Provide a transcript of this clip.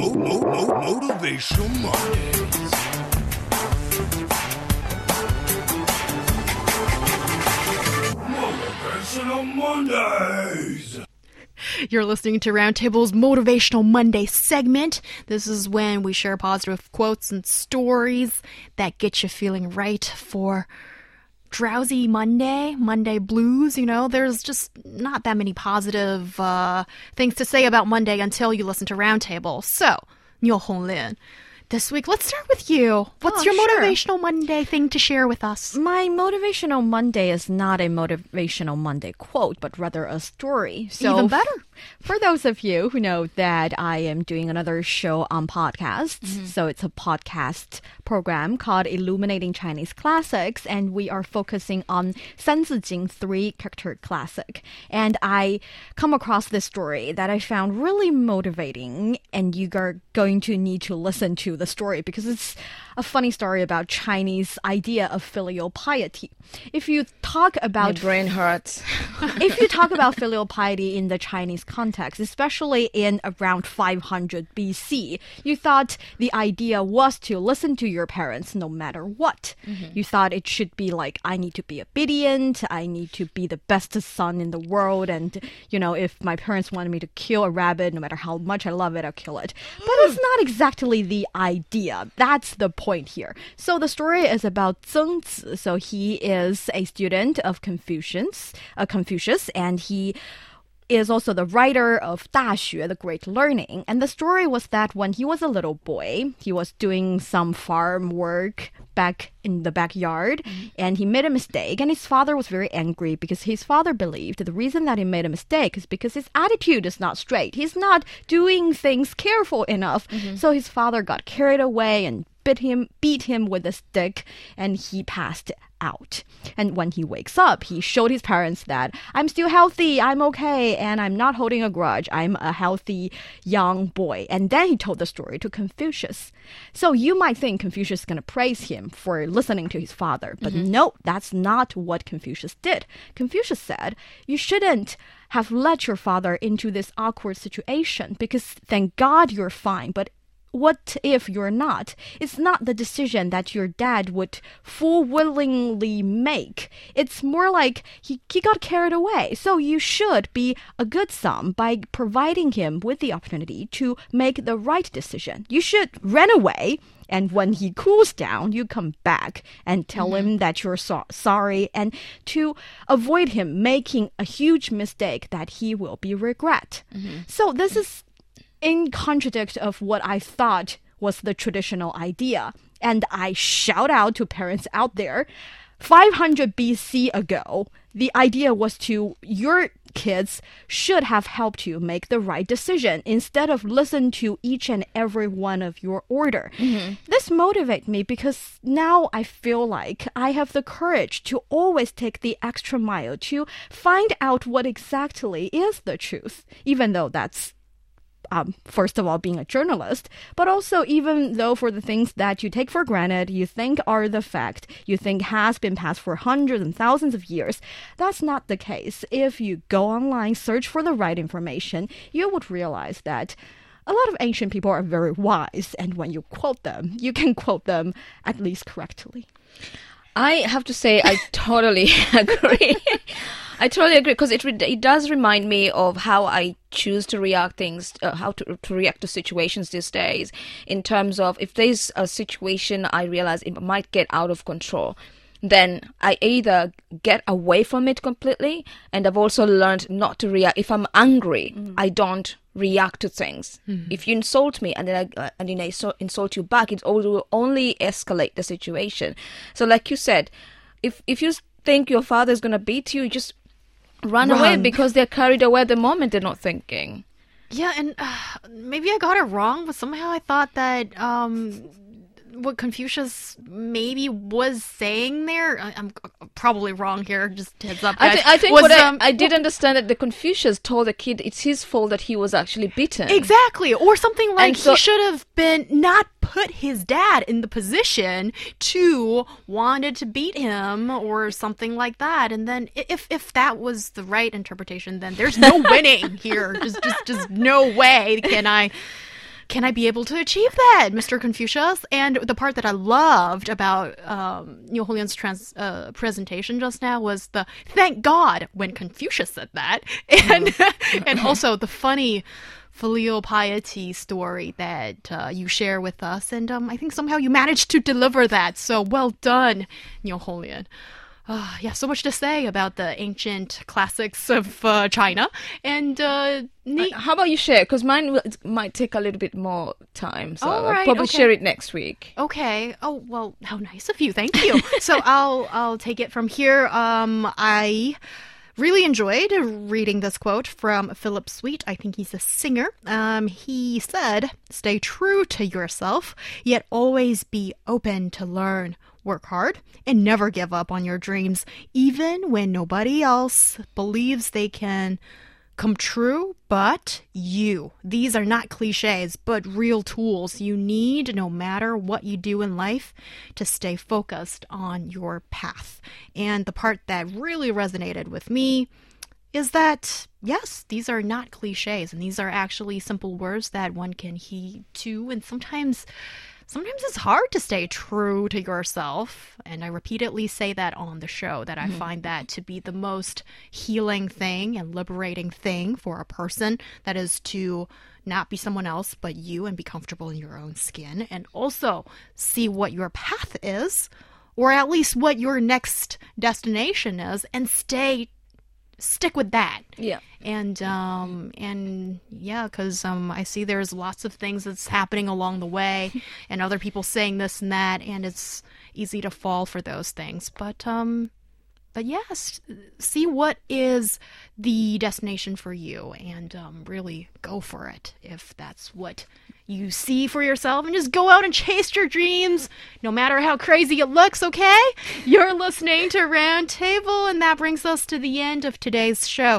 mo- mo- mo- motivational Mondays. Motivational Mondays. You're listening to Roundtable's Motivational Monday segment. This is when we share positive quotes and stories that get you feeling right for drowsy Monday, Monday blues. You know, there's just not that many positive uh, things to say about Monday until you listen to Roundtable. So, Niu Honglin, this week, let's start with you. What's Oh, your sure. motivational Monday thing to share with us? My motivational Monday is not a motivational Monday quote, but rather a story. So Even better. For those of you who know that I am doing another show on podcasts, Mm-hmm. so it's a podcast program called Illuminating Chinese Classics, and we are focusing on San Zi Jing three character classic. And I come across this story that I found really motivating, and you are going to need to listen to the story because it's a funny story about Chinese idea of filial piety. If you talk about My brain hurts. if you talk about filial piety in the Chinese context, especially in around 500 BC, you thought the idea was to listen to your parents no matter what. Mm-hmm. You thought it should be like, I need to be obedient, I need to be the best son in the world, and, you know, if my parents wanted me to kill a rabbit, no matter how much I love it, I'll kill it. But it's mm. not exactly the idea. That's the point here. So the story is about Zeng Zi. So he is a student of Confucius, uh, Confucius, and he is also the writer of 大学, the Great Learning. And the story was that when he was a little boy, he was doing some farm work back in the backyard mm-hmm. and he made a mistake. And his father was very angry because his father believed the reason that he made a mistake is because his attitude is not straight. He's not doing things careful enough. Mm-hmm. So his father got carried away and bit him, beat him with a stick, and he passed out. And when he wakes up, he showed his parents that I'm still healthy, I'm okay, and I'm not holding a grudge. I'm a healthy young boy. And then he told the story to Confucius. So you might think Confucius is going to praise him for listening to his father, but mm-hmm. no, that's not what Confucius did. Confucius said, You shouldn't have let your father into this awkward situation because thank God you're fine, but what if you're not? It's not the decision that your dad would full willingly make. It's more like he, he got carried away. So you should be a good son by providing him with the opportunity to make the right decision. You should run away. And when he cools down, you come back and tell mm-hmm. him that you're so- sorry and to avoid him making a huge mistake that he will be regret. Mm-hmm. So this is in contradict of what I thought was the traditional idea. And I shout out to parents out there 500 BC ago, the idea was to your kids should have helped you make the right decision instead of listen to each and every one of your order. Mm-hmm. This motivates me because now I feel like I have the courage to always take the extra mile to find out what exactly is the truth, even though that's um, first of all, being a journalist, but also even though for the things that you take for granted, you think are the fact, you think has been passed for hundreds and thousands of years, that's not the case. If you go online, search for the right information, you would realize that a lot of ancient people are very wise, and when you quote them, you can quote them at least correctly. I have to say, I totally agree. I totally agree because it re- it does remind me of how I choose to react things, uh, how to to react to situations these days. In terms of if there's a situation I realize it might get out of control, then I either get away from it completely, and I've also learned not to react. If I'm angry, I don't react to things. If you insult me and then I, uh, and then I so- insult you back, it will only escalate the situation. So, like you said, if if you think your father is gonna beat you, just run, away because they're carried away at the moment. They're not thinking. Yeah, and uh, maybe I got it wrong, but somehow I thought that um, what Confucius maybe was saying there. I, I'm probably wrong here. Just heads up, I, guys. I think was, what I, um, I did understand that the Confucius told the kid it's his fault that he was actually beaten. Exactly. Or something like so- he should have been not put his dad in the position to wanted to beat him or something like that. And then if if that was the right interpretation, then there's no winning here. Just just just no way can I can I be able to achieve that, Mr. Confucius? And the part that I loved about um, Niu Honglin's trans uh, presentation just now was the thank God when Confucius said that, and and also the funny filial piety story that uh, you share with us, and um, I think somehow you managed to deliver that. So well done, Niu Honglin. Uh, yeah, so much to say about the ancient classics of uh, China. And uh, neat. How about you share? Because mine will, might take a little bit more time, so All I'll probably okay. share it next week. Okay. Oh well, how nice of you. Thank you. so I'll I'll take it from here. Um, I really enjoyed reading this quote from Phillip Sweet. I think he's a singer. Um, he said, "Stay true to yourself, yet always be open to learn." Work hard and never give up on your dreams, even when nobody else believes they can come true, but you. These are not cliches, but real tools you need no matter what you do in life to stay focused on your path. And the part that really resonated with me is that yes, these are not cliches and these are actually simple words that one can heed to and sometimes sometimes it's hard to stay true to yourself. And I repeatedly say that on the show that I mm-hmm. find that to be the most healing thing and liberating thing for a person that is to not be someone else but you and be comfortable in your own skin and also see what your path is or at least what your next destination is and stay stick with that Yeah. and um and yeah because um i see there's lots of things that's happening along the way and other people saying this and that and it's easy to fall for those things but um but yes see what is the destination for you and um, really go for it if that's what you see for yourself. And just go out and chase your dreams no matter how crazy it looks okay? You're listening to round table and that brings us to the end of today's show